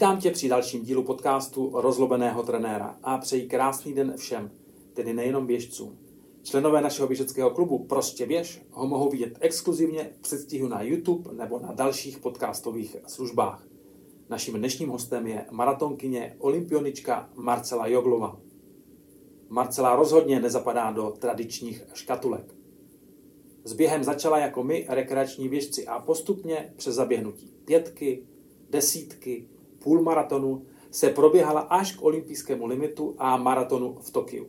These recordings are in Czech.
Vítám tě při dalším dílu podcastu Rozlobeného trenéra a přeji krásný den všem, tedy nejenom běžcům. Členové našeho běžeckého klubu Prostě běž ho mohou vidět exkluzivně v předstihu na YouTube nebo na dalších podcastových službách. Naším dnešním hostem je maratonkyně olympionička Marcela Joglova. Marcela rozhodně nezapadá do tradičních škatulek. S během začala jako my rekreační běžci a postupně přes zaběhnutí pětky, desítky, půlmaratonu se proběhala až k olympijskému limitu a maratonu v Tokiu.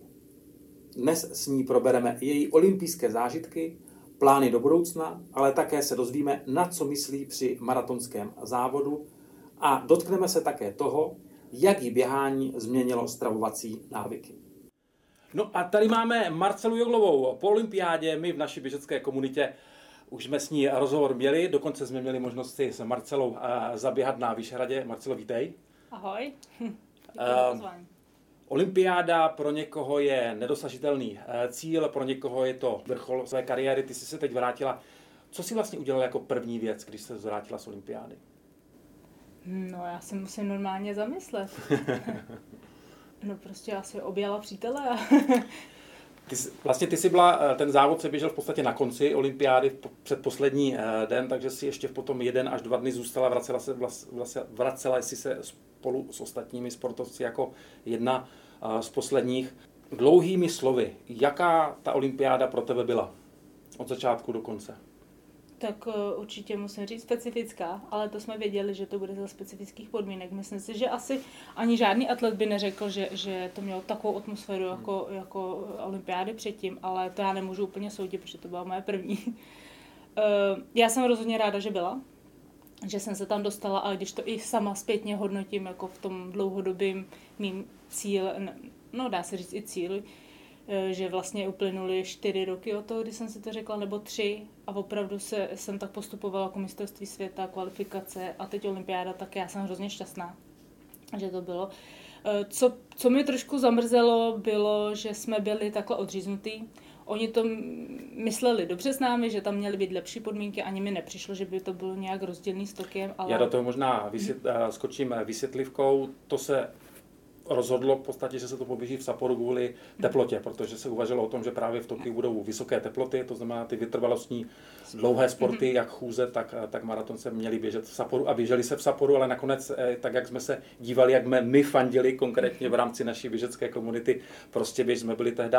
Dnes s ní probereme její olympijské zážitky, plány do budoucna, ale také se dozvíme, na co myslí při maratonském závodu a dotkneme se také toho, jak jí běhání změnilo stravovací návyky. No a tady máme Marcelu Joglovou. Po olympiádě my v naší běžecké komunitě už jsme s ní rozhovor měli, dokonce jsme měli možnost si s Marcelou eh, zaběhat na Vyšehradě. Marcelo, vítej. Ahoj. Uh, olympiáda pro někoho je nedosažitelný eh, cíl, pro někoho je to vrchol své kariéry. Ty jsi se teď vrátila. Co jsi vlastně udělal jako první věc, když se vrátila z olympiády? No, já se musím normálně zamyslet. no prostě asi objala přítele a ty, vlastně ty jsi byla, eh, ten závod se běžel v podstatě na konci olympiády před poslední eh, den, takže si ještě potom jeden až dva dny zůstala, vracela, se, vracela si se spolu s ostatními sportovci jako jedna eh, z posledních. Dlouhými slovy, jaká ta olympiáda pro tebe byla od začátku do konce? Tak eh, určitě musím říct specifická, ale to jsme věděli, že to bude za specifických podmínek. Myslím si, že asi ani žádný atlet by neřekl, že, že to mělo takovou atmosféru jako, jako olympiády předtím, ale to já nemůžu úplně soudit, protože to byla moje první. Eh, já jsem rozhodně ráda, že byla, že jsem se tam dostala, ale když to i sama zpětně hodnotím jako v tom dlouhodobým mým cíl, no dá se říct i cíl, Eh, že vlastně uplynuly čtyři roky od toho, kdy jsem si to řekla, nebo tři a opravdu se, jsem tak postupovala jako mistrovství světa, kvalifikace a teď olympiáda, tak já jsem hrozně šťastná, že to bylo. Eh, co, co mi trošku zamrzelo, bylo, že jsme byli takhle odříznutí. Oni to mysleli dobře s námi, že tam měly být lepší podmínky, ani mi nepřišlo, že by to bylo nějak rozdílný s Tokiem. Ale... Já do toho možná vysvět, mhm. skočím vysvětlivkou. To se rozhodlo v podstatě, že se to poběží v Saporu kvůli teplotě, protože se uvažovalo o tom, že právě v Tokiu budou vysoké teploty, to znamená ty vytrvalostní dlouhé sporty, jak chůze, tak, tak maraton se měli běžet v Saporu a běželi se v Saporu, ale nakonec, eh, tak jak jsme se dívali, jak jsme my fandili konkrétně v rámci naší běžecké komunity, prostě běž jsme byli tehdy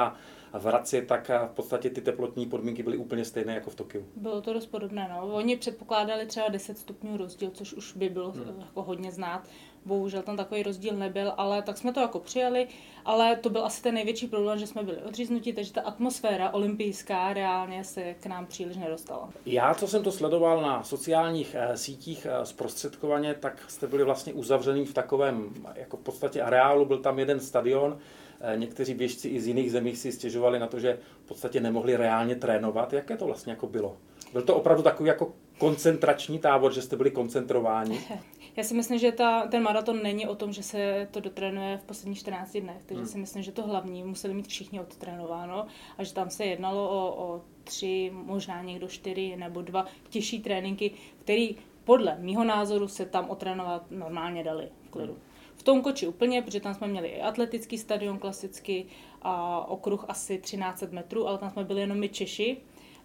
v Hradci, tak v podstatě ty teplotní podmínky byly úplně stejné jako v Tokiu. Bylo to dost podobné. No. Oni předpokládali třeba 10 stupňů rozdíl, což už by bylo hmm. jako hodně znát. Bohužel tam takový rozdíl nebyl, ale tak jsme to jako přijali, ale to byl asi ten největší problém, že jsme byli odříznutí, takže ta atmosféra olympijská reálně se k nám příliš nedostala. Já, co jsem to sledoval na sociálních eh, sítích eh, zprostředkovaně, tak jste byli vlastně uzavřený v takovém jako v podstatě areálu, byl tam jeden stadion, eh, Někteří běžci i z jiných zemí si stěžovali na to, že v podstatě nemohli reálně trénovat. Jaké to vlastně jako bylo? Byl to opravdu takový jako koncentrační tábor, že jste byli koncentrováni? Já si myslím, že ta, ten maraton není o tom, že se to dotrénuje v posledních 14 dnech, takže hmm. si myslím, že to hlavní museli mít všichni odtrénováno a že tam se jednalo o, o tři, možná někdo čtyři nebo dva těžší tréninky, který podle mýho názoru se tam otrénovat normálně dali v klidu. Hmm. V tom koči úplně, protože tam jsme měli i atletický stadion klasicky a okruh asi 13 metrů, ale tam jsme byli jenom my Češi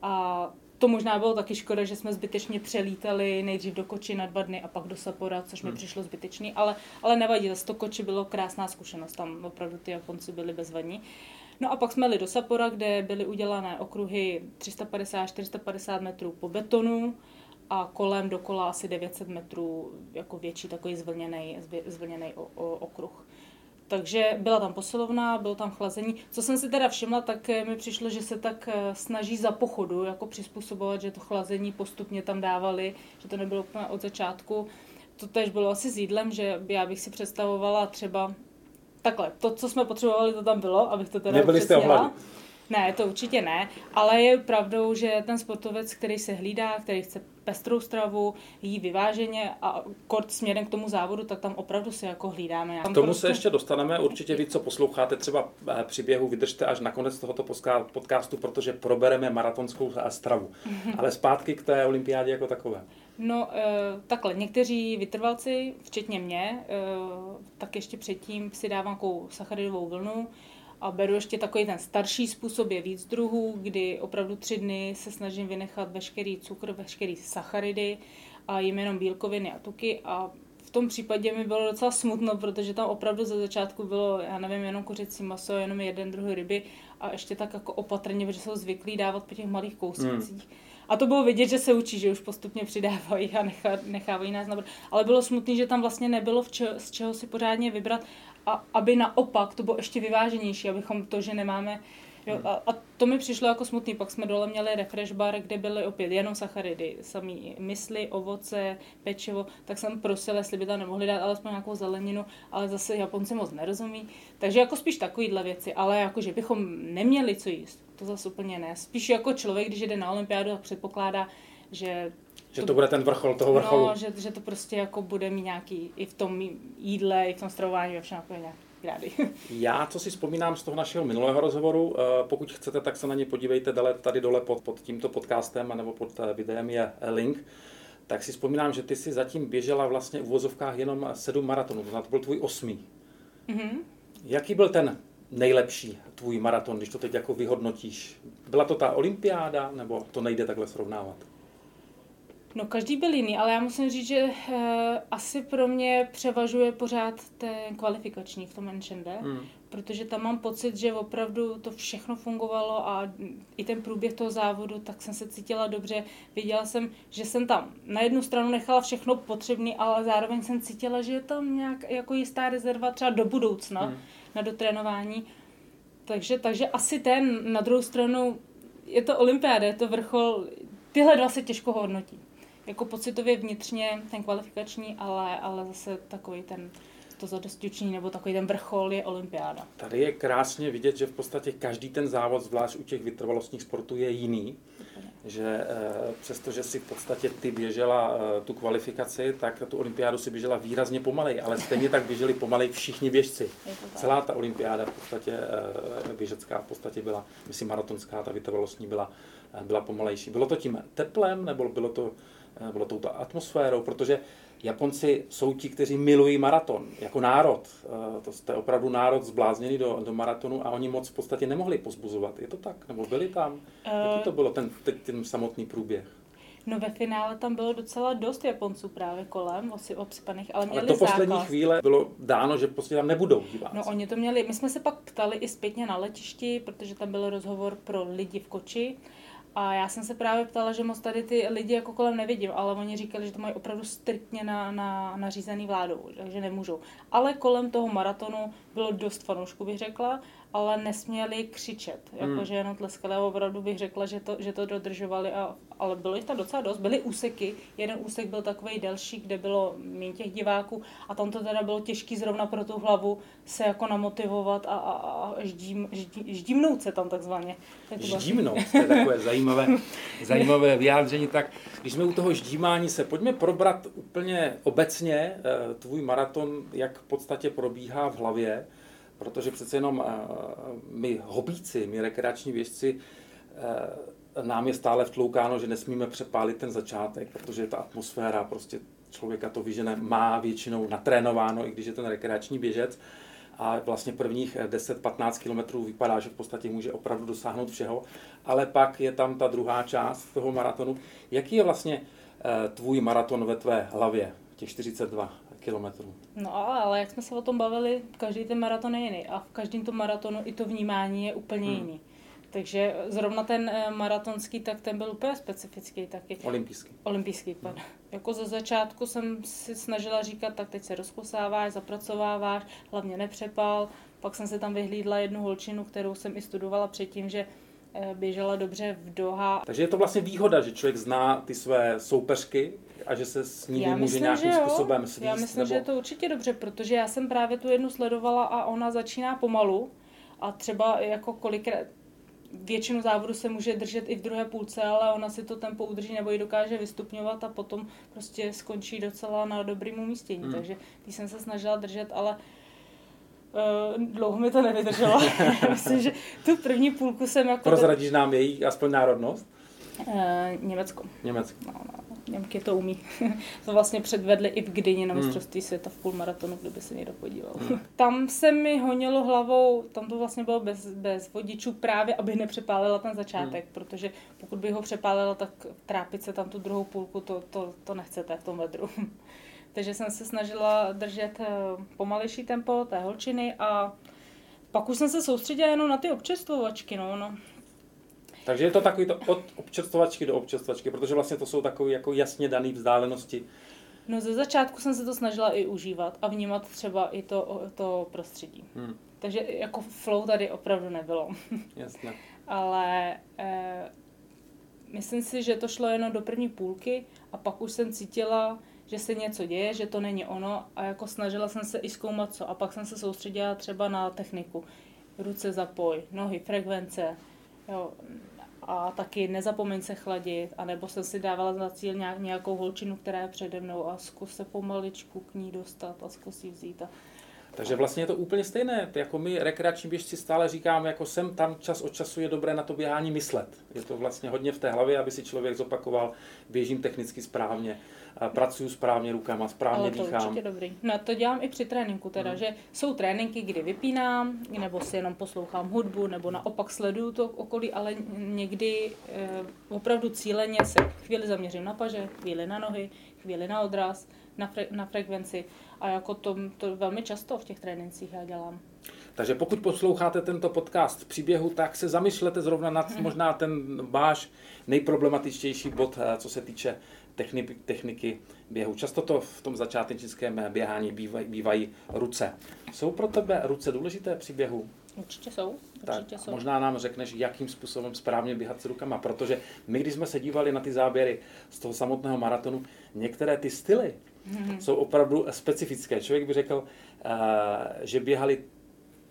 a to možná bylo taky škoda, že jsme zbytečně přelítali nejdřív do Koči na dva dny a pak do Sapora, což mi hmm. přišlo zbytečný, ale, ale nevadí, z to Koči bylo krásná zkušenost, tam opravdu ty Japonci byli bezvadní. No a pak jsme jeli do Sapora, kde byly udělané okruhy 350-450 metrů po betonu a kolem dokola asi 900 metrů jako větší takový zvlněný, zvlněný okruh. Takže byla tam posilovna, bylo tam chlazení. Co jsem si teda všimla, tak eh, mi přišlo, že se tak eh, snaží za pochodu jako přizpůsobovat, že to chlazení postupně tam dávali, že to nebylo úplně od začátku. To tež bylo asi s jídlem, že já bych si představovala třeba takhle, to, co jsme potřebovali, to tam bylo, abych to teda Nebyli jste ne, to určitě ne, ale je pravdou, že ten sportovec, který se hlídá, který chce pestrou stravu, jí vyváženě a kort směrem k tomu závodu, tak tam opravdu se jako hlídáme. K tomu prostě... se ještě dostaneme, určitě vy, co posloucháte třeba eh, příběhu, vydržte až na konec tohoto podcastu, protože probereme maratonskou stravu. Ale zpátky k té olympiádě jako takové. No, e, takhle, někteří vytrvalci, včetně mě, e, tak ještě předtím si dávám takovou sacharidovou vlnu a beru ještě takový ten starší způsob, je víc druhů, kdy opravdu tři dny se snažím vynechat veškerý cukr, veškerý sacharidy a jim jenom bílkoviny a tuky a v tom případě mi bylo docela smutno, protože tam opravdu ze začátku bylo, já nevím, jenom kuřecí maso, jenom jeden druh ryby a ještě tak jako opatrně, protože jsou zvyklí dávat po těch malých kouscích. Hmm. A to bylo vidět, že se učí, že už postupně přidávají a nechá, nechávají nás nabrat. Ale bylo smutné, že tam vlastně nebylo v če, z čeho si pořádně vybrat a aby naopak to bylo ještě vyváženější, abychom to, že nemáme Jo, a, a to mi přišlo jako smutný. Pak jsme dole měli refresh bar, kde byly opět jenom sacharidy, samý mysli, ovoce, pečivo, tak jsem prosila, jestli by tam nemohli dát alespoň nějakou zeleninu, ale zase Japonci moc nerozumí. Takže jako spíš takovýhle věci, ale jako, že bychom neměli co jíst, to zase úplně ne. Spíš jako člověk, když jde na olympiádu, tak předpokládá, že že to, to bude ten vrchol toho vrcholu. No, že, že to prostě jako bude mít nějaký i v tom jídle, i v tom stravování, ve všem jako nějaký rádi. Já, co si vzpomínám z toho našeho minulého rozhovoru, eh, pokud chcete, tak se na ně podívejte dole, tady dole pod, pod tímto podcastem nebo pod eh, videem je eh, link. Tak si vzpomínám, že ty si zatím běžela vlastně v vozovkách jenom sedm maratonů, to byl tvůj osmý. Mm-hmm. Jaký byl ten nejlepší tvůj maraton, když to teď jako vyhodnotíš? Byla to ta olympiáda, nebo to nejde takhle srovnávat? No každý byl jiný, ale já musím říct, že uh, asi pro mě převažuje pořád ten kvalifikační v tom Enchende, hmm. protože tam mám pocit, že opravdu to všechno fungovalo a i ten průběh toho závodu, tak jsem se cítila dobře. Viděla jsem, že jsem tam na jednu stranu nechala všechno potřebné, ale zároveň jsem cítila, že je tam nějak jako jistá rezerva třeba do budoucna hmm. na dotrénování. Takže, takže asi ten, na druhou stranu, je to olympiáda, je to vrchol, tyhle dva se těžko hodnotí jako pocitově vnitřně ten kvalifikační, ale, ale zase takový ten to zadostiuční nebo takový ten vrchol je olympiáda. Tady je krásně vidět, že v podstatě každý ten závod, zvlášť u těch vytrvalostních sportů, je jiný. Že e, přestože si v podstatě ty běžela e, tu kvalifikaci, tak tu olympiádu si běžela výrazně pomalej, ale stejně tak běželi pomalej všichni běžci. Celá ta olympiáda v podstatě e, běžecká v podstatě byla, myslím maratonská, ta vytrvalostní byla, byla pomalejší. Bylo to tím teplem, nebo bylo to Eh, bylo touto atmosférou, protože Japonci jsou ti, kteří milují maraton jako národ. Eh, to je opravdu národ zblázněný do, do maratonu a oni moc v podstatě nemohli pozbuzovat. Je to tak? Nebo byli tam? Uh, Jaký to bylo ten, ten, ten samotný průběh? No ve finále tam bylo docela dost Japonců právě kolem, osi obsypaných, ale měli Ale to zákaz. poslední chvíle bylo dáno, že prostě tam nebudou diváci. No oni to měli, my jsme se pak ptali i zpětně na letišti, protože tam byl rozhovor pro lidi v Koči a já jsem se právě ptala, že moc tady ty lidi jako kolem nevidím, ale oni říkali, že to mají opravdu striktně na, na, nařízený vládou, takže nemůžou. Ale kolem toho maratonu bylo dost fanoušků, bych řekla, ale nesměli křičet, hmm. jakože jenom tleskali a opravdu bych řekla, že to, že to dodržovali, a, ale bylo jich tam docela dost. Byly úseky, jeden úsek byl takový delší, kde bylo méně těch diváků a tam to teda bylo těžký zrovna pro tu hlavu se jako namotivovat a, a, a ždím, ždím, ždímnout se tam takzvaně. Tak ždímnout, to je takové zajímavé, zajímavé vyjádření. Tak když jsme u toho ždímání se, pojďme probrat úplně obecně eh, tvůj maraton, jak v podstatě probíhá v hlavě protože přece jenom eh, my hobíci, my rekreační věžci, eh, nám je stále vtloukáno, že nesmíme přepálit ten začátek, protože ta atmosféra prostě člověka to vyžene, má většinou natrénováno, i když je ten rekreační běžec. A vlastně prvních 10-15 kilometrů vypadá, že v podstatě může opravdu dosáhnout všeho. Ale pak je tam ta druhá část toho maratonu. Jaký je vlastně eh, tvůj maraton ve tvé hlavě, těch 42 kilometrů? No ale jak jsme se o tom bavili, každý ten maraton je jiný a v každém tom maratonu i to vnímání je úplně hmm. jiný. Takže zrovna ten eh, maratonský, tak ten byl úplně specifický taky. Olympijský. Olympijský, hmm. Jako ze začátku jsem si snažila říkat, tak teď se rozkosáváš, zapracováváš, hlavně nepřepal. Pak jsem se tam vyhlídla jednu holčinu, kterou jsem i studovala předtím, že běžela dobře v Doha. Takže je to vlastně výhoda, že člověk zná ty své soupeřky, a že se s ní může nějakým že způsobem svíst? Já myslím, nebo... že je to určitě dobře, protože já jsem právě tu jednu sledovala a ona začíná pomalu a třeba jako kolikrát většinu závodu se může držet i v druhé půlce, ale ona si to tempo udrží nebo ji dokáže vystupňovat a potom prostě skončí docela na dobrým umístění. Hmm. Takže když jsem se snažila držet, ale Uh, dlouho mi to nevydrželo. Myslím, že tu první půlku jsem jako... Prozradíš nám její aspoň národnost? Uh, Německo. Německo. No, no. Němky to umí. to vlastně předvedli i v Gdyni na hmm. mistrovství hmm. světa v půlmaratonu, kdyby se někdo podíval. Hmm. tam se mi honilo hlavou, tam to vlastně bylo bez, bez vodičů právě, aby nepřepálila ten začátek, hmm. protože pokud by ho přepálila, tak trápit se tam tu druhou půlku, to, to, to nechcete v tom vedru. Takže jsem se snažila držet eh, pomalejší tempo té holčiny a pak už jsem se soustředila jenom na ty občerstvovačky. No, no. Takže je to takový to od občerstvovačky do občerstvovačky, protože vlastně to jsou takové jako jasně dané vzdálenosti. No ze začátku jsem se to snažila i užívat a vnímat třeba i to, to prostředí. Hmm. Takže jako flow tady opravdu nebylo. Jasně. Ale eh, myslím si, že to šlo jenom do první půlky a pak už jsem cítila, že se něco děje, že to není ono a jako snažila jsem se i zkoumat co a pak jsem se soustředila třeba na techniku. Ruce zapoj, nohy, frekvence, jo, a taky nezapomeň se chladit, anebo jsem si dávala za cíl nějakou holčinu, která je přede mnou a zkus se pomaličku k ní dostat a zkus ji vzít. A takže vlastně je to úplně stejné. Jako my rekreační běžci stále říkáme, jako sem tam čas od času je dobré na to běhání myslet. Je to vlastně hodně v té hlavě, aby si člověk zopakoval, běžím technicky správně, pracuju správně rukama, správně Ale to dýchám. určitě dobrý. No to dělám i při tréninku, teda, hmm. že jsou tréninky, kdy vypínám, nebo si jenom poslouchám hudbu, nebo naopak sleduju to okolí, ale někdy eh, opravdu cíleně se chvíli zaměřím na paže, chvíli na nohy, chvíli na odraz, na, fre- na frekvenci a jako to, to velmi často v těch trénincích já dělám. Takže pokud posloucháte tento podcast v příběhu, tak se zamyslete zrovna nad hmm. možná ten váš nejproblematičtější bod, eh, co se týče techniky, techniky běhu. Často to v tom začátečnickém běhání bývají, bývají ruce. Jsou pro tebe ruce důležité při běhu? Určitě jsou. Určitě tak, jsou. možná nám řekneš, jakým způsobem správně běhat s rukama, protože my, když jsme se dívali na ty záběry z toho samotného maratonu, některé ty styly mm-hmm. jsou opravdu specifické. Člověk by řekl, uh, že běhali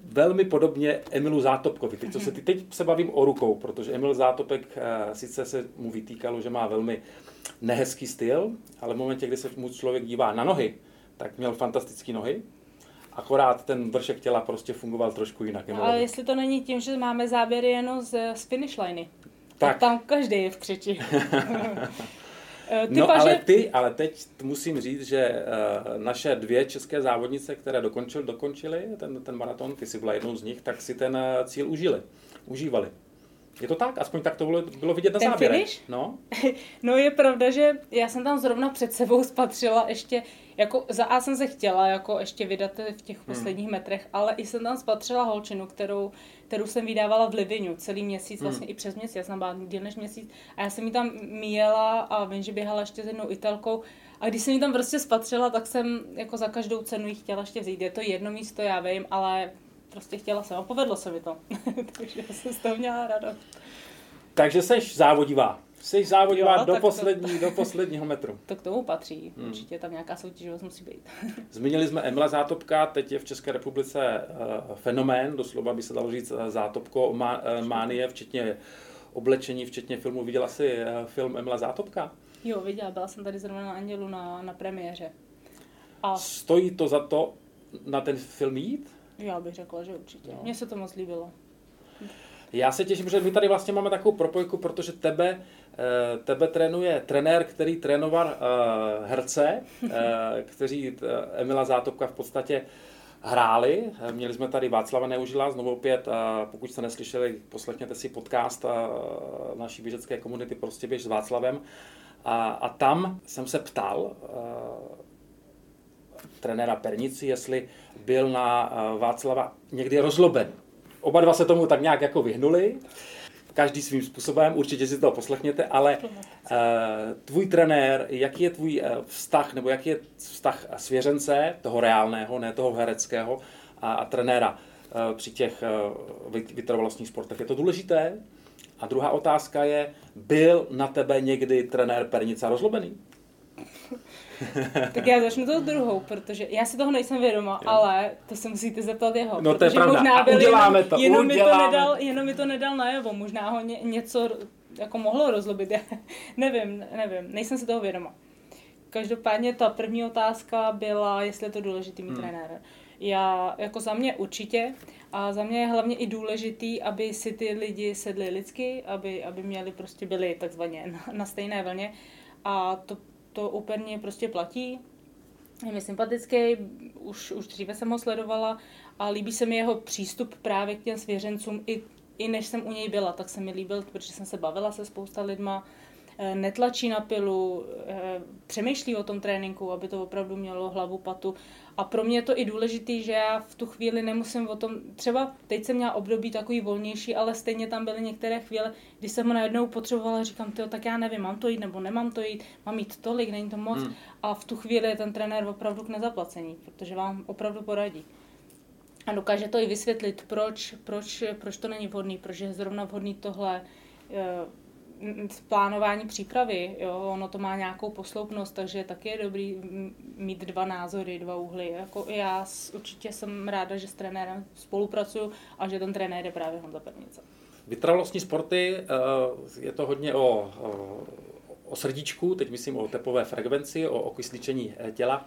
velmi podobně Emilu Zátopkovi. Teď, co se, teď se bavím o rukou, protože Emil Zátopek uh, sice se mu vytýkalo, že má velmi nehezký styl, ale v momentě, kdy se mu člověk dívá na nohy, tak měl fantastické nohy, akorát ten vršek těla prostě fungoval trošku jinak. Ale jestli to není tím, že máme záběry jenom z, z finish liney, tak. tak tam každý je v křeči. Eh, ty no paže... ale ty, ale teď musím říct, že uh, naše dvě české závodnice, které dokončil, dokončily ten, ten maraton, ty si byla jednou z nich, tak si ten uh, cíl užili, užívali. Je to tak? Aspoň tak to bylo, bylo vidět na ten záběrech. Finish? No. no je pravda, že já jsem tam zrovna před sebou spatřila ještě, jako za A jsem se chtěla jako ještě vydat v těch hmm. posledních hmm. metrech, ale i jsem tam spatřila holčinu, kterou, kterou jsem vydávala v Livinu celý měsíc, hmm. vlastně i přes měsíc, já jsem byla díl než měsíc a já jsem ji tam míjela a vím, že běhala ještě s jednou italkou a když jsem ji tam prostě spatřila, tak jsem jako za každou cenu ji chtěla ještě vzít. Je to jedno místo, já vím, ale prostě chtěla jsem a povedlo se mi to. Takže jsem z toho měla radost. Takže jsi závodivá. Jsi závodivá jo, do, poslední, to, do posledního metru. To k tomu patří. Hmm. Určitě tam nějaká soutěživost musí být. Zmínili jsme Emila Zátopka, teď je v České republice uh, fenomén, doslova by se dalo říct uh, Zátopko má, uh, mánie, včetně oblečení, včetně filmu. Viděla jsi uh, film Emila Zátopka? Jo, viděla. Byla jsem tady zrovna na Andělu na, na premiéře. A... Stojí to za to na ten film jít? Já bych řekla, že určitě. No. Mně se to moc líbilo. Já se těším, že my tady vlastně máme takovou propojku, protože tebe, eh, tebe trénuje trenér, který trénoval uh, herce, uh, kteří Emila Zátopka v podstatě hráli. Měli jsme tady Václava Neužila, znovu opět, pokud jste neslyšeli, poslechněte si podcast naší běžecké komunity Prostě běž s Václavem. A, a tam jsem se ptal trenéra Pernici, jestli byl na eh, Václava někdy rozloben. Oba dva se tomu tak nějak jako vyhnuli, každý svým způsobem, určitě si to poslechněte, ale uh, tvůj trenér, jaký je tvůj uh, vztah, nebo jaký je vztah svěřence, toho reálného, ne toho hereckého, a, a trenéra při těch vytrvalostních sportech. Je to důležité? A druhá otázka je, byl na tebe někdy trenér Pernica rozlobený? tak já začnu tou druhou, protože já si toho nejsem vědoma, jo. ale to se musíte zeptat jeho. No to je pravda. Možná byl uděláme jenom, to, jenom uděláme. Mi to nedal, jenom mi to nedal najevo, možná ho ně, něco jako mohlo rozlobit, já nevím, nevím, nejsem si toho vědoma. Každopádně ta první otázka byla, jestli je to důležitý mít hmm. trenér. Já, jako za mě určitě, a za mě je hlavně i důležitý, aby si ty lidi sedli lidsky, aby, aby měli prostě byli takzvaně na, na stejné vlně a to, to úplně prostě platí. Je mi sympatický, už, už dříve jsem ho sledovala a líbí se mi jeho přístup právě k těm svěřencům i, i než jsem u něj byla, tak se mi líbil, protože jsem se bavila se spousta lidma, netlačí na pilu, eh, přemýšlí o tom tréninku, aby to opravdu mělo hlavu, patu. A pro mě je to i důležité, že já v tu chvíli nemusím o tom, třeba teď jsem měla období takový volnější, ale stejně tam byly některé chvíle, kdy jsem ho najednou potřebovala, říkám, tyjo, tak já nevím, mám to jít nebo nemám to jít, mám jít tolik, není to moc. Hmm. A v tu chvíli je ten trenér opravdu k nezaplacení, protože vám opravdu poradí. A dokáže to i vysvětlit, proč, proč, proč to není vhodný, proč je zrovna vhodný tohle, eh, plánování přípravy, jo, ono to má nějakou posloupnost, takže taky je dobrý mít dva názory, dva úhly. Jako já určitě jsem ráda, že s trenérem spolupracuju a že ten trenér je právě Honza Pernice. Vytrvalostní sporty, eh, je to hodně o, o srdíčku, teď myslím o tepové frekvenci, o okysličení eh, těla.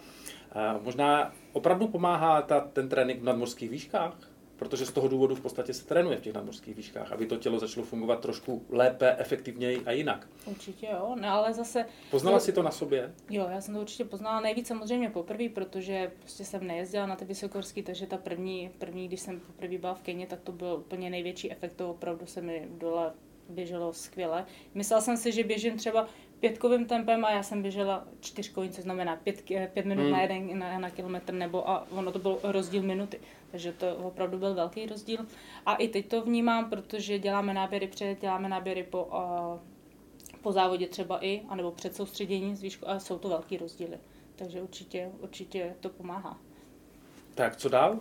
Eh, možná opravdu pomáhá ta, ten trénink v nadmořských výškách? Protože z toho důvodu v podstatě se trénuje v těch nadmořských výškách, aby to tělo začalo fungovat trošku lépe, efektivněji a jinak. Určitě jo, no ale zase... Poznala to... si to na sobě? Jo, já jsem to určitě poznala nejvíc samozřejmě poprvé, protože prostě jsem nejezdila na ty vysokorský, takže ta první, první, když jsem poprvé byla v Keně, tak to byl úplně největší efekt, to opravdu se mi dole běželo skvěle. Myslela jsem si, že běžím třeba pětkovým tempem a já jsem běžela čtyřkovým, co znamená pět, pět minut hmm. na jeden na, na kilometr, nebo a ono to byl rozdíl minuty. Takže to opravdu byl velký rozdíl. A i teď to vnímám, protože děláme náběry před, děláme náběry po, uh, po závodě třeba i, anebo před soustředěním z výšku, a jsou to velký rozdíly. Takže určitě, určitě to pomáhá. Tak co dál?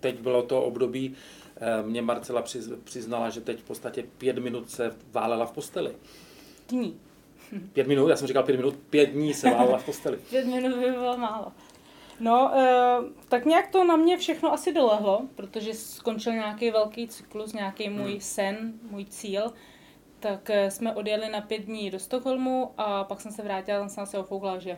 Teď bylo to období, eh, mě Marcela přiznala, že teď v podstatě pět minut se válela v posteli. Dní. Pět minut, já jsem říkal pět minut, pět dní se válela v posteli. pět minut by bylo málo. No, e, tak nějak to na mě všechno asi dolehlo, protože skončil nějaký velký cyklus, nějaký můj hmm. sen, můj cíl. Tak e, jsme odjeli na pět dní do Stockholmu a pak jsem se vrátila, tam jsem se ofoukla, že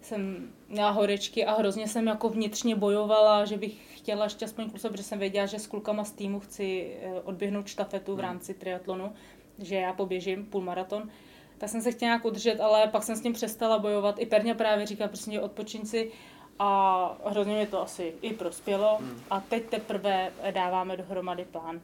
jsem měla horečky a hrozně jsem jako vnitřně bojovala, že bych chtěla ještě aspoň kluse, protože jsem věděla, že s klukama z týmu chci e, odběhnout štafetu v hmm. rámci triatlonu, že já poběžím půlmaraton tak jsem se chtěla nějak udržet, ale pak jsem s tím přestala bojovat. I Perňa právě říká, prostě odpočin si a hrozně mi to asi i prospělo. Hmm. A teď teprve dáváme dohromady plán.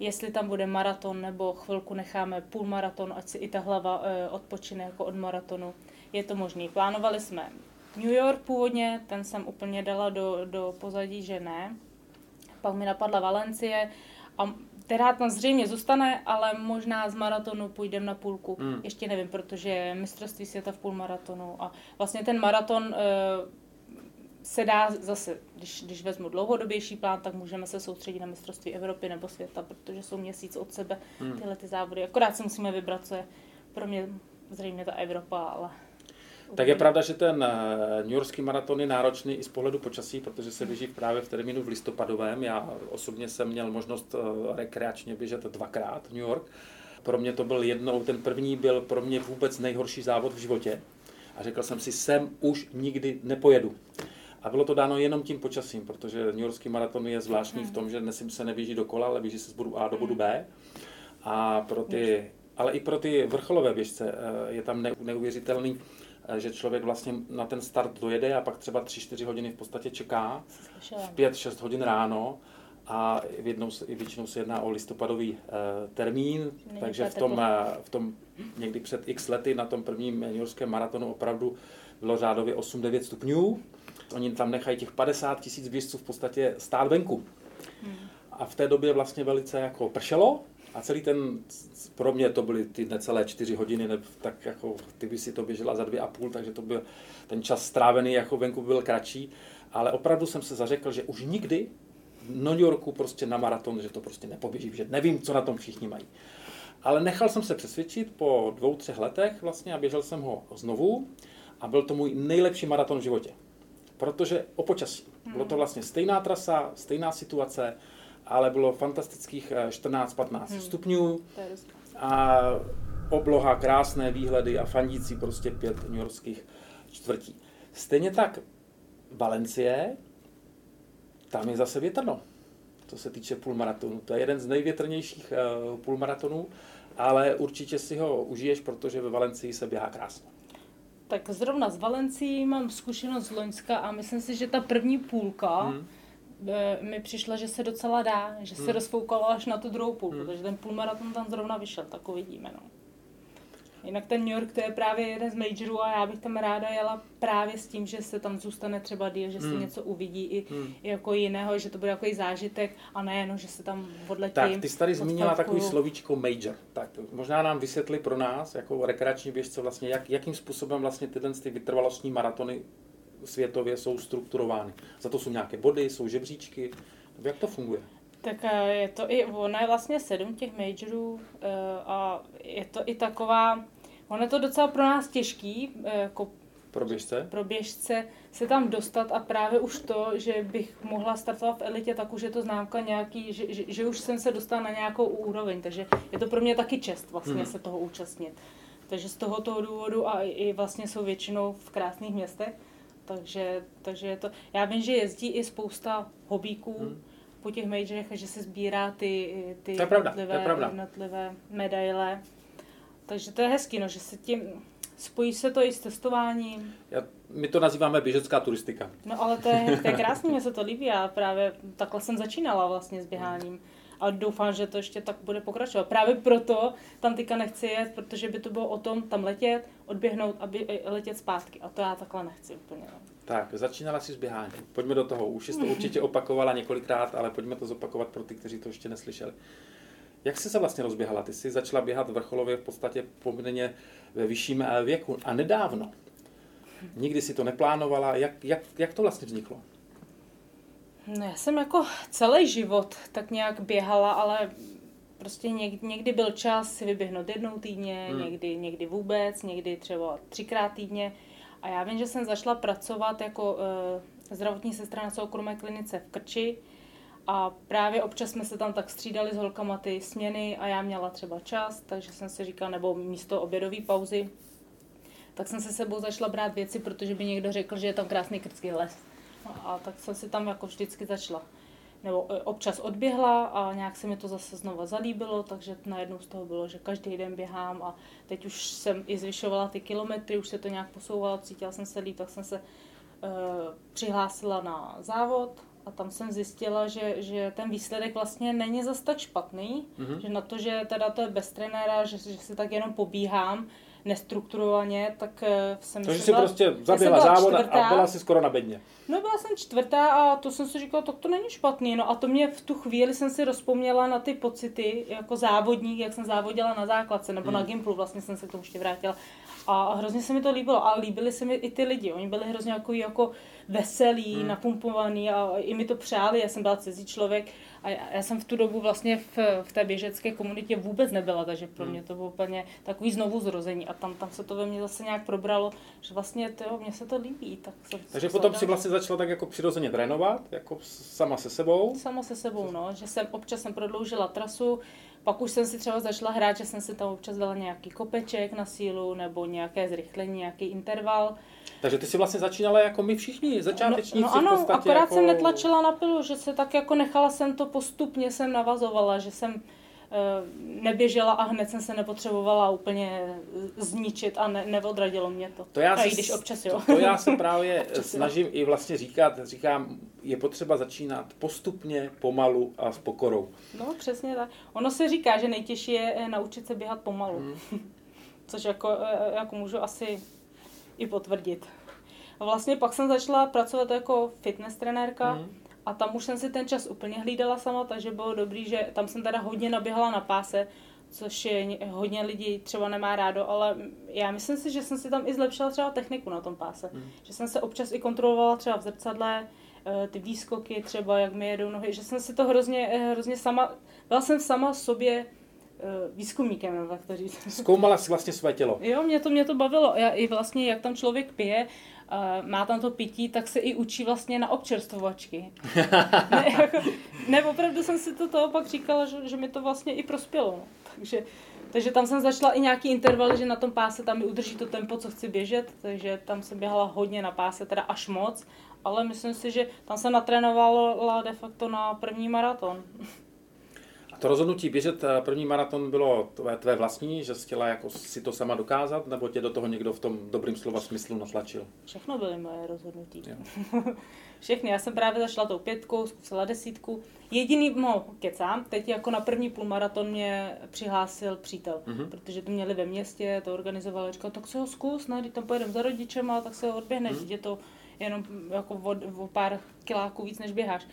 Jestli tam bude maraton nebo chvilku necháme půl maraton, ať si i ta hlava e, odpočine jako od maratonu. Je to možné. Plánovali jsme New York původně, ten jsem úplně dala do, do pozadí, že ne. Pak mi napadla Valencie a která tam zřejmě zůstane, ale možná z maratonu půjdeme na půlku. Hmm. Ještě nevím, protože mistrovství světa v půlmaratonu a vlastně ten maraton e, se dá zase, když, když vezmu dlouhodobější plán, tak můžeme se soustředit na mistrovství Evropy nebo světa, protože jsou měsíc od sebe hmm. tyhle ty závody. Akorát si musíme vybrat, co je pro mě zřejmě ta Evropa, ale tak je pravda, že ten eh, New Yorkský maraton je náročný i z pohledu počasí, protože se běží právě v termínu v listopadovém. Já osobně jsem měl možnost eh, rekreačně běžet dvakrát New York. Pro mě to byl jednou, ten první byl pro mě vůbec nejhorší závod v životě. A řekl jsem si, sem už nikdy nepojedu. A bylo to dáno jenom tím počasím, protože New Yorkský maraton je zvláštní v tom, že dnes se neběží do kola, ale běží se z bodu A do bodu B. A pro ty, ale i pro ty vrcholové běžce eh, je tam neuvěřitelný že člověk vlastně na ten start dojede a pak třeba 3-4 hodiny v podstatě čeká, v 5-6 hodin ráno a jednou, většinou se jedná o listopadový uh, termín, Není takže v tom, uh, v tom někdy před x lety na tom prvním juniorském maratonu opravdu bylo řádově 8-9 stupňů. Oni tam nechají těch 50 tisíc běžců v podstatě stát venku. Hmm. A v té době vlastně velice jako pršelo, a celý ten, pro mě to byly ty necelé čtyři hodiny, ne, tak jako ty by si to běžela za dvě a půl, takže to byl ten čas strávený jako venku byl kratší, ale opravdu jsem se zařekl, že už nikdy v New Yorku prostě na maraton, že to prostě nepoběží, že nevím, co na tom všichni mají. Ale nechal jsem se přesvědčit po dvou, třech letech vlastně a běžel jsem ho znovu a byl to můj nejlepší maraton v životě. Protože o počasí. Bylo to vlastně stejná trasa, stejná situace, ale bylo fantastických 14-15 eh, hmm. stupňů a obloha, krásné výhledy a fandící prostě pět newyorských čtvrtí. Stejně tak Valencie, tam je zase větrno, co se týče půlmaratonu. To je jeden z největrnějších uh, půlmaratonů, ale určitě si ho užiješ, protože ve Valencii se běhá krásně. Tak zrovna z Valencí mám zkušenost z Loňska a myslím si, že ta první půlka hmm. Mi přišla, že se docela dá, že se hmm. rozfoukalo až na tu druhou půlku, hmm. takže ten půlmaraton tam zrovna vyšel, tak uvidíme. No. Jinak ten New York to je právě jeden z majorů a já bych tam ráda jela právě s tím, že se tam zůstane třeba díl, že se hmm. něco uvidí i, hmm. i jako jiného, že to bude jako zážitek a ne no, že se tam odletím. Tak, ty jsi tady zmínila takový slovíčko major. Tak možná nám vysvětli pro nás, jako rekreační běžce vlastně, jak, jakým způsobem vlastně tyhle ty vytrvalostní maratony světově jsou strukturovány. Za to jsou nějaké body, jsou žebříčky, jak to funguje? Tak eh, je to i, ono je vlastně sedm těch majorů eh, a je to i taková, ono je to docela pro nás těžký, jako pro běžce? Pro běžce se tam dostat a právě už to, že bych mohla startovat v elitě, tak už je to známka nějaký, že, že, že už jsem se dostala na nějakou úroveň, takže je to pro mě taky čest vlastně hmm. se toho účastnit. Takže z tohoto důvodu a i vlastně jsou většinou v krásných městech, takže, takže je to, já vím, že jezdí i spousta hobíků, hmm po těch majorech a že se sbírá ty, ty to je pravda, jednotlivé, to je pravda. jednotlivé medaile. Takže to je hezký, no, že se tím spojí se to i s testováním. Já, my to nazýváme běžecká turistika. No ale to je, to je krásný, mně se to líbí a právě takhle jsem začínala vlastně s běháním. A doufám, že to ještě tak bude pokračovat. Právě proto tam teďka nechci jet, protože by to bylo o tom tam letět, odběhnout a letět zpátky. A to já takhle nechci úplně. No. Tak, začínala si s běháním. Pojďme do toho. Už jsi to určitě opakovala několikrát, ale pojďme to zopakovat pro ty, kteří to ještě neslyšeli. Jak jsi se vlastně rozběhala? Ty jsi začala běhat vrcholově v podstatě poměrně ve vyšším eh, věku a nedávno. Nikdy si to neplánovala. Jak, jak, jak to vlastně vzniklo? No, já jsem jako celý život tak nějak běhala, ale prostě někdy, někdy byl čas si vyběhnout jednou týdně, hmm. někdy, někdy vůbec, někdy třeba třikrát týdně. A já vím, že jsem začala pracovat jako e, zdravotní sestra na soukromé klinice v Krči a právě občas jsme se tam tak střídali s holkama ty směny a já měla třeba čas, takže jsem si říkala, nebo místo obědové pauzy, tak jsem se sebou začala brát věci, protože by někdo řekl, že je tam krásný krtský les. A tak jsem si tam jako vždycky začala nebo e, občas odběhla a nějak se mi to zase znova zalíbilo, takže najednou z toho bylo, že každý den běhám a teď už jsem i zvyšovala ty kilometry, už se to nějak posouvalo, cítila jsem se líp, tak jsem se uh, přihlásila na závod a tam jsem zjistila, že, že ten výsledek vlastně není zas tak špatný, mm-hmm. že na to, že teda to je bez trenéra, že, že si tak jenom pobíhám, nestrukturovaně, tak eh, jsem Takže si prostě zabila závod a byla si skoro na bedně. No byla jsem čtvrtá a to jsem si říkala, tak to není špatný. No a to mě v tu chvíli jsem si rozpomněla na ty pocity jako závodník, jak jsem závodila na základce nebo hmm. na Gimplu, vlastně jsem se k tomu ještě vrátila. A hrozně se mi to líbilo. A líbili se mi i ty lidi. Oni byli hrozně jako, jako veselí, hmm. napumpovaní a i mi to přáli. Já jsem byla cizí člověk a já, jsem v tu dobu vlastně v, v té běžecké komunitě vůbec nebyla, takže pro mě hmm. to bylo úplně takový znovu zrození. A tam, tam se to ve mně zase nějak probralo, že vlastně to, mně se to líbí. Tak jsem, takže potom si vlastně začala tak jako přirozeně trénovat, jako sama se sebou? Sama se sebou, no. Že jsem občas jsem prodloužila trasu, pak už jsem si třeba začala hrát, že jsem si tam občas dala nějaký kopeček na sílu nebo nějaké zrychlení, nějaký interval. Takže ty si vlastně začínala jako my všichni, začátečníci no, no ano, v podstatě akorát jako... jsem netlačila na pilu, že se tak jako nechala jsem to postupně, jsem navazovala, že jsem Eh, neběžela a hned jsem se nepotřebovala úplně zničit a ne, neodradilo mě to. To já, si, když občas, jo. To, to já se právě občas, snažím jo. i vlastně říkat, říkám, je potřeba začínat postupně, pomalu a s pokorou. No přesně tak. Ono se říká, že nejtěžší je eh, naučit se běhat pomalu. Hmm. Což jako, eh, jako můžu asi i potvrdit. A vlastně pak jsem začala pracovat jako fitness trenérka. Hmm a tam už jsem si ten čas úplně hlídala sama, takže bylo dobrý, že tam jsem teda hodně naběhala na páse, což je hodně lidí třeba nemá rádo, ale já myslím si, že jsem si tam i zlepšila třeba techniku na tom páse. Hmm. Že jsem se občas i kontrolovala třeba v zrcadle, eh, ty výskoky třeba, jak mi jedou nohy, že jsem si to hrozně, eh, hrozně sama, byla jsem sama sobě výzkumníkem, jak to říct. Zkoumala jsi vlastně své tělo. Jo, mě to, mě to bavilo. Já i vlastně, jak tam člověk pije, má tam to pití, tak se i učí vlastně na občerstvovačky. ne, jako, ne, opravdu jsem si to toho pak říkala, že, že mi to vlastně i prospělo. No. Takže, takže tam jsem začala i nějaký intervaly, že na tom páse tam mi udrží to tempo, co chci běžet, takže tam jsem běhala hodně na páse, teda až moc, ale myslím si, že tam jsem natrénovala de facto na první maraton To rozhodnutí běžet eh, první maraton bylo tvé, tvé vlastní, že jsi chtěla jako si to sama dokázat, nebo tě do toho někdo v tom dobrým slova smyslu natlačil? Všechno byly moje rozhodnutí. Všechny. Já jsem právě začala tou pětkou, zkusila desítku. Jediný, no, kecám, teď jako na první půlmaraton mě přihlásil přítel, mm-hmm. protože to měli ve městě, to organizovali, říkal, tak se ho zkus, ne, když tam pojedeme za rodičema, tak se ho odběhneš, mm-hmm. je to jenom jako o, o pár kiláků víc, než běháš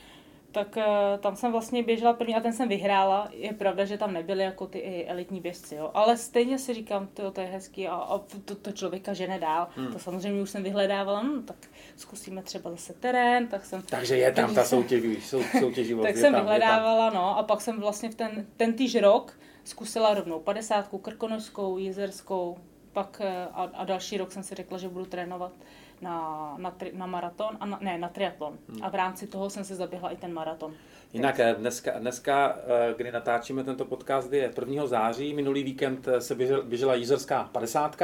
tak uh, tam jsem vlastně běžela první a ten jsem vyhrála. Je pravda, že tam nebyly jako ty elitní běžci, jo. Ale stejně si říkám, to, to je hezký a, a to, to člověka žene dál. Hmm. To samozřejmě už jsem vyhledávala, no tak zkusíme třeba zase terén, tak jsem... Takže je tam ta soutěž, sou, soutěživost. tak jsem tam, vyhledávala, no a pak jsem vlastně v ten, ten týž rok zkusila rovnou padesátku, krkonožskou, jizerskou, pak eh, a, a další rok jsem si řekla, že budu trénovat na, na, tri, na maraton, a na, ne, na triatlon. Hmm. A v rámci toho jsem se zaběhla i ten maraton. Jinak eh, dneska, dneska, eh, kdy natáčíme tento podcast, je 1. září. Minulý víkend se běžela, běžela jízerská 50.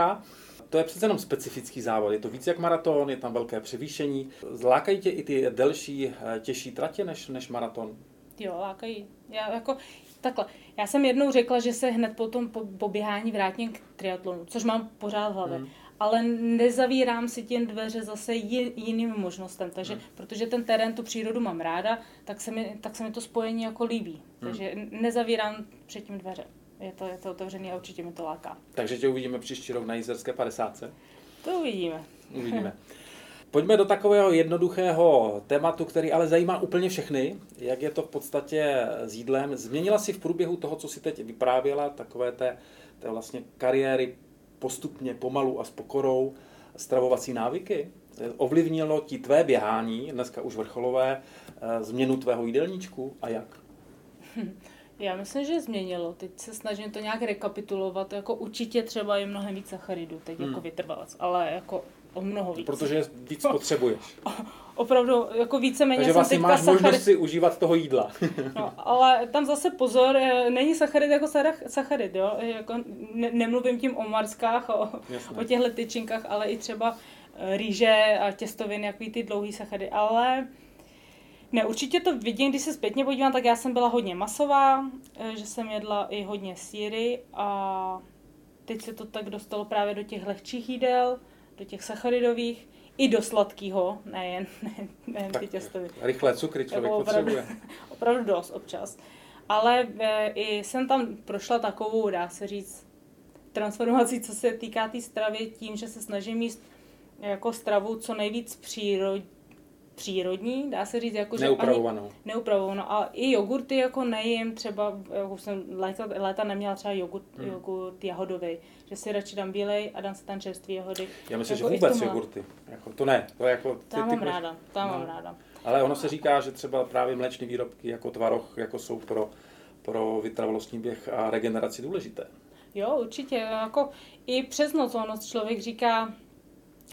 To je přece jenom specifický závod. Je to víc jak maraton, je tam velké převýšení. Zlákají tě i ty delší, těžší tratě než, než maraton? Jo, lákají. Já jako, takhle, já jsem jednou řekla, že se hned po tom poběhání vrátím k triatlonu, což mám pořád v hlavě. Hmm ale nezavírám si těm dveře zase jiným možnostem. Takže, hmm. protože ten terén, tu přírodu mám ráda, tak se mi, tak se mi to spojení jako líbí. Hmm. Takže nezavírám předtím dveře. Je to, je to otevřený a určitě mi to láká. Takže tě uvidíme příští rok na Jizerské 50. To uvidíme. Uvidíme. Pojďme do takového jednoduchého tématu, který ale zajímá úplně všechny. Jak je to v podstatě s jídlem? Změnila si v průběhu toho, co si teď vyprávěla, takové té, té vlastně kariéry postupně, pomalu a s pokorou stravovací návyky? Ovlivnilo ti tvé běhání, dneska už vrcholové, eh, změnu tvého jídelníčku a jak? Já myslím, že změnilo. Teď se snažím to nějak rekapitulovat. Jako určitě třeba je mnohem víc sacharidů, teď jako hmm. jako vytrvalec, ale jako o mnoho víc. Protože víc potřebuješ. Opravdu, jako víceméně Takže vlastně máš sacharid... možnost si užívat toho jídla. no, ale tam zase pozor, eh, není sacharid jako sacharid, jo? Jako ne, nemluvím tím o marskách, o, o těchto tyčinkách, ale i třeba eh, rýže a těstoviny, jako ty dlouhý sacharidy, ale ne, určitě to vidím, když se zpětně podívám, tak já jsem byla hodně masová, eh, že jsem jedla i hodně síry a teď se to tak dostalo právě do těch lehčích jídel, do těch sacharidových, i do sladkého, nejen, nejen, nejen ty těstoviny. Rychlé cukry člověk opravdu, potřebuje. Opravdu dost občas. Ale e, i jsem tam prošla takovou, dá se říct, transformací, co se týká té tý stravy, tím, že se snažím jíst jako stravu co nejvíc přírod, přírodní, dá se říct, jako, že neupravovanou. Ani, neupravovanou. A i jogurty jako nejím, třeba, jako jsem léta, léta neměla třeba jogurt, hmm. jogurt jahodový, že si radši dám bílej a dám si tam čerstvý jahody. Já myslím, jako že vůbec jogurty. Jako, to ne. To je jako, ty, tam mám ráda, tam no. mám ráda. Ale ono se říká, že třeba právě mléčné výrobky jako tvaroh jako jsou pro, pro vytrvalostní běh a regeneraci důležité. Jo, určitě. Jako i přes noc ono člověk říká,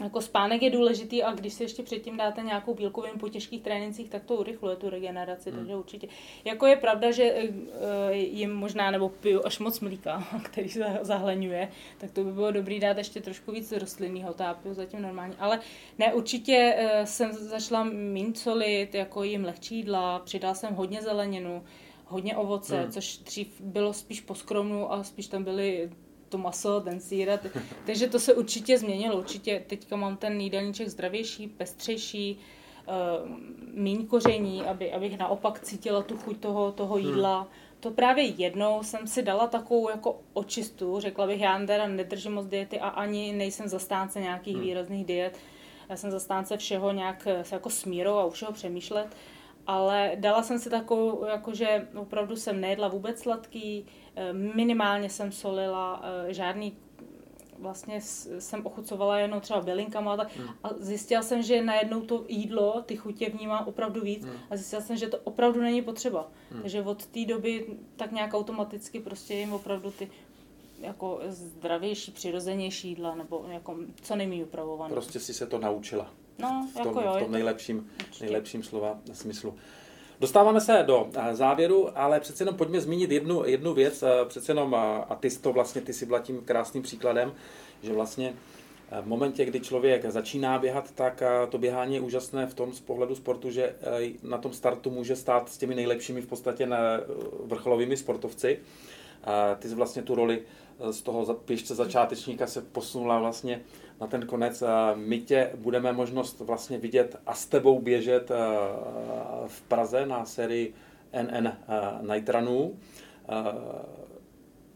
jako spánek je důležitý a když si ještě předtím dáte nějakou bílkovinu po těžkých trénincích, tak to urychluje tu regeneraci, hmm. takže určitě. Jako je pravda, že uh, jim možná nebo piju až moc mlíka, který se zahleňuje, tak to by bylo dobrý dát ještě trošku víc rostlinného, to já piju zatím normálně. Ale ne, určitě uh, jsem začala méně solit, jako jim lehčí jídla, přidal jsem hodně zeleninu, hodně ovoce, hmm. což dřív bylo spíš poskromnu a spíš tam byly to maso, ten sír. Takže to se určitě změnilo. Určitě teďka mám ten jídelníček zdravější, pestřejší, uh, míň koření, aby, abych naopak cítila tu chuť toho, toho hmm. jídla. Hmm. To právě jednou jsem si dala takovou jako očistu, řekla bych, já teda nedržím moc diety a ani nejsem zastánce nějakých hmm. výrazných diet. Já jsem zastánce všeho nějak se jako smírou a u všeho přemýšlet. Ale dala jsem si takovou, jakože opravdu jsem nejedla vůbec sladký, Eh, minimálně jsem solila, eh, žádný vlastně jsem ochucovala jenom třeba bylinkama a, tak, hmm. a zjistila jsem, že najednou to jídlo, ty chutě vnímám opravdu víc hmm. a zjistila jsem, že to opravdu není potřeba. Hmm. Takže od té doby tak nějak automaticky prostě jim opravdu ty jako zdravější, přirozenější jídla nebo jako co nejméně upravované. Prostě si se to naučila. No, v tom, jako jo, v tom nejlepším, nejlepším slova smyslu. Dostáváme se do eh, závěru, ale přece jenom pojďme zmínit jednu, jednu věc. Eh, přece jenom, a ty to vlastně, ty si byla tím krásným příkladem, že vlastně v momentě, kdy člověk začíná běhat, tak to běhání je úžasné v tom z pohledu sportu, že na tom startu může stát s těmi nejlepšími v podstatě vrcholovými sportovci. Ty jsi vlastně tu roli z toho pěšce začátečníka se posunula vlastně na ten konec. My tě budeme možnost vlastně vidět a s tebou běžet v Praze na sérii NN Night Runů.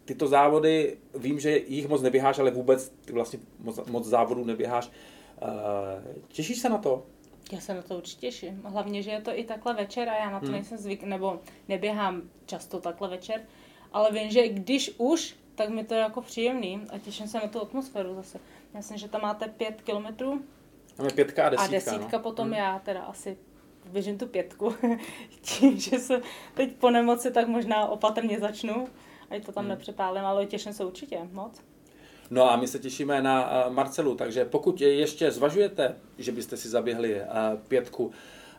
Tyto závody, vím, že jich moc neběháš, ale vůbec ty vlastně moc, moc závodů neběháš. Těšíš se na to? Já se na to určitě těším. Hlavně, že je to i takhle večer a já na to hmm. nejsem zvyk, nebo neběhám často takhle večer, ale vím, že když už, tak mi to je jako příjemný a těším se na tu atmosféru zase. Myslím, že tam máte pět kilometrů. Máme pětka a desítka. A desítka no. potom hmm. já teda asi běžím tu pětku. Tím, že se teď po nemoci tak možná opatrně začnu, ať to tam hmm. nepřepálím, ale těším se určitě moc. No a my se těšíme na Marcelu, takže pokud ještě zvažujete, že byste si zaběhli pětku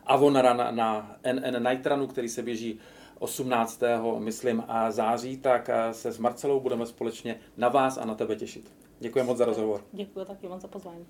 Avonara na, na NN Night Runu, který se běží 18. myslím a září, tak se s Marcelou budeme společně na vás a na tebe těšit. Děkuji moc za rozhovor. Děkuji taky moc za pozvání.